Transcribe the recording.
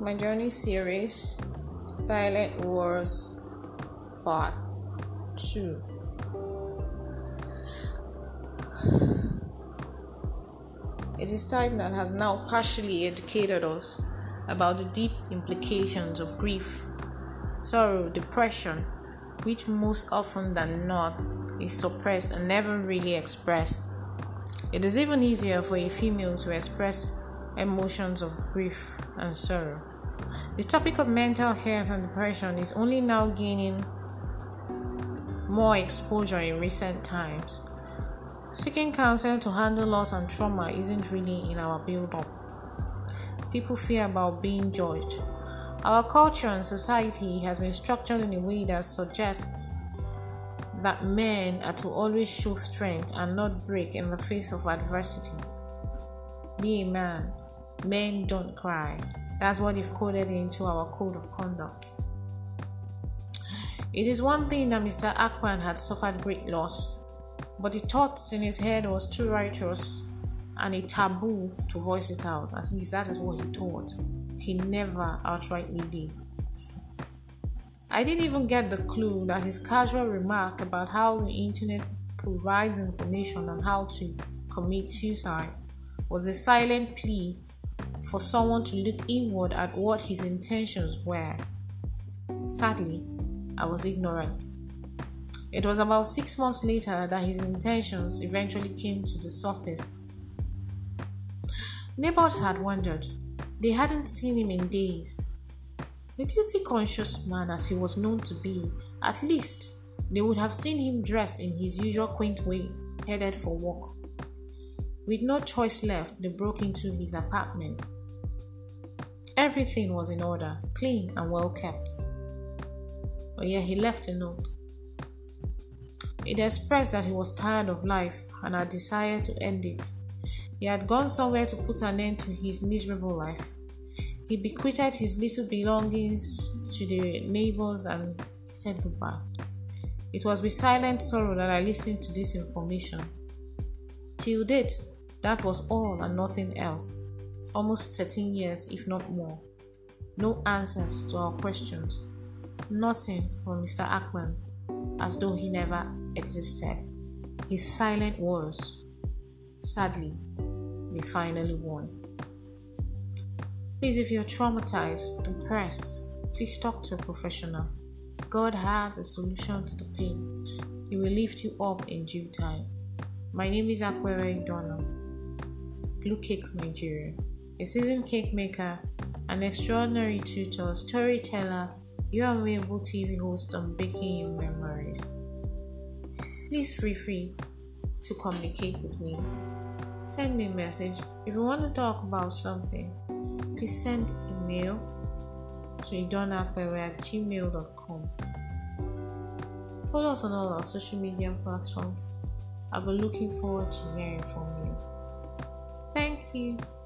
my journey series, Silent Wars Part 2. It is time that has now partially educated us about the deep implications of grief, sorrow, depression, which most often than not is suppressed and never really expressed. It is even easier for a female to express emotions of grief and sorrow. The topic of mental health and depression is only now gaining more exposure in recent times. Seeking counsel to handle loss and trauma isn't really in our build up. People fear about being judged. Our culture and society has been structured in a way that suggests that men are to always show strength and not break in the face of adversity. Be a man, Men don't cry. That's what they've coded into our code of conduct. It is one thing that Mr. Akpan had suffered great loss, but the thoughts in his head was too righteous and a taboo to voice it out. At least that is what he thought. He never outrightly did. I didn't even get the clue that his casual remark about how the internet provides information on how to commit suicide was a silent plea for someone to look inward at what his intentions were. Sadly, I was ignorant. It was about six months later that his intentions eventually came to the surface. Neighbors had wondered. They hadn't seen him in days. A duty conscious man as he was known to be, at least they would have seen him dressed in his usual quaint way, headed for work. With no choice left, they broke into his apartment. Everything was in order, clean and well kept. But yet he left a note. It expressed that he was tired of life and had decided to end it. He had gone somewhere to put an end to his miserable life. He bequeathed his little belongings to the neighbors and said goodbye. It was with silent sorrow that I listened to this information. Till date, that was all and nothing else. Almost 13 years, if not more. No answers to our questions. Nothing from Mr. Akpan, as though he never existed. His silent wars. Sadly, they finally won. Please, if you're traumatized, depressed, please talk to a professional. God has a solution to the pain. He will lift you up in due time. My name is Aquere Donald. Blue Cakes Nigeria, a seasoned cake maker, an extraordinary tutor, storyteller, you are unable TV host on baking Your memories. Please feel free to communicate with me. Send me a message. If you want to talk about something, please send email to idonakwewe at gmail.com. Follow us on all our social media platforms. I'll be looking forward to hearing from you. Thank you.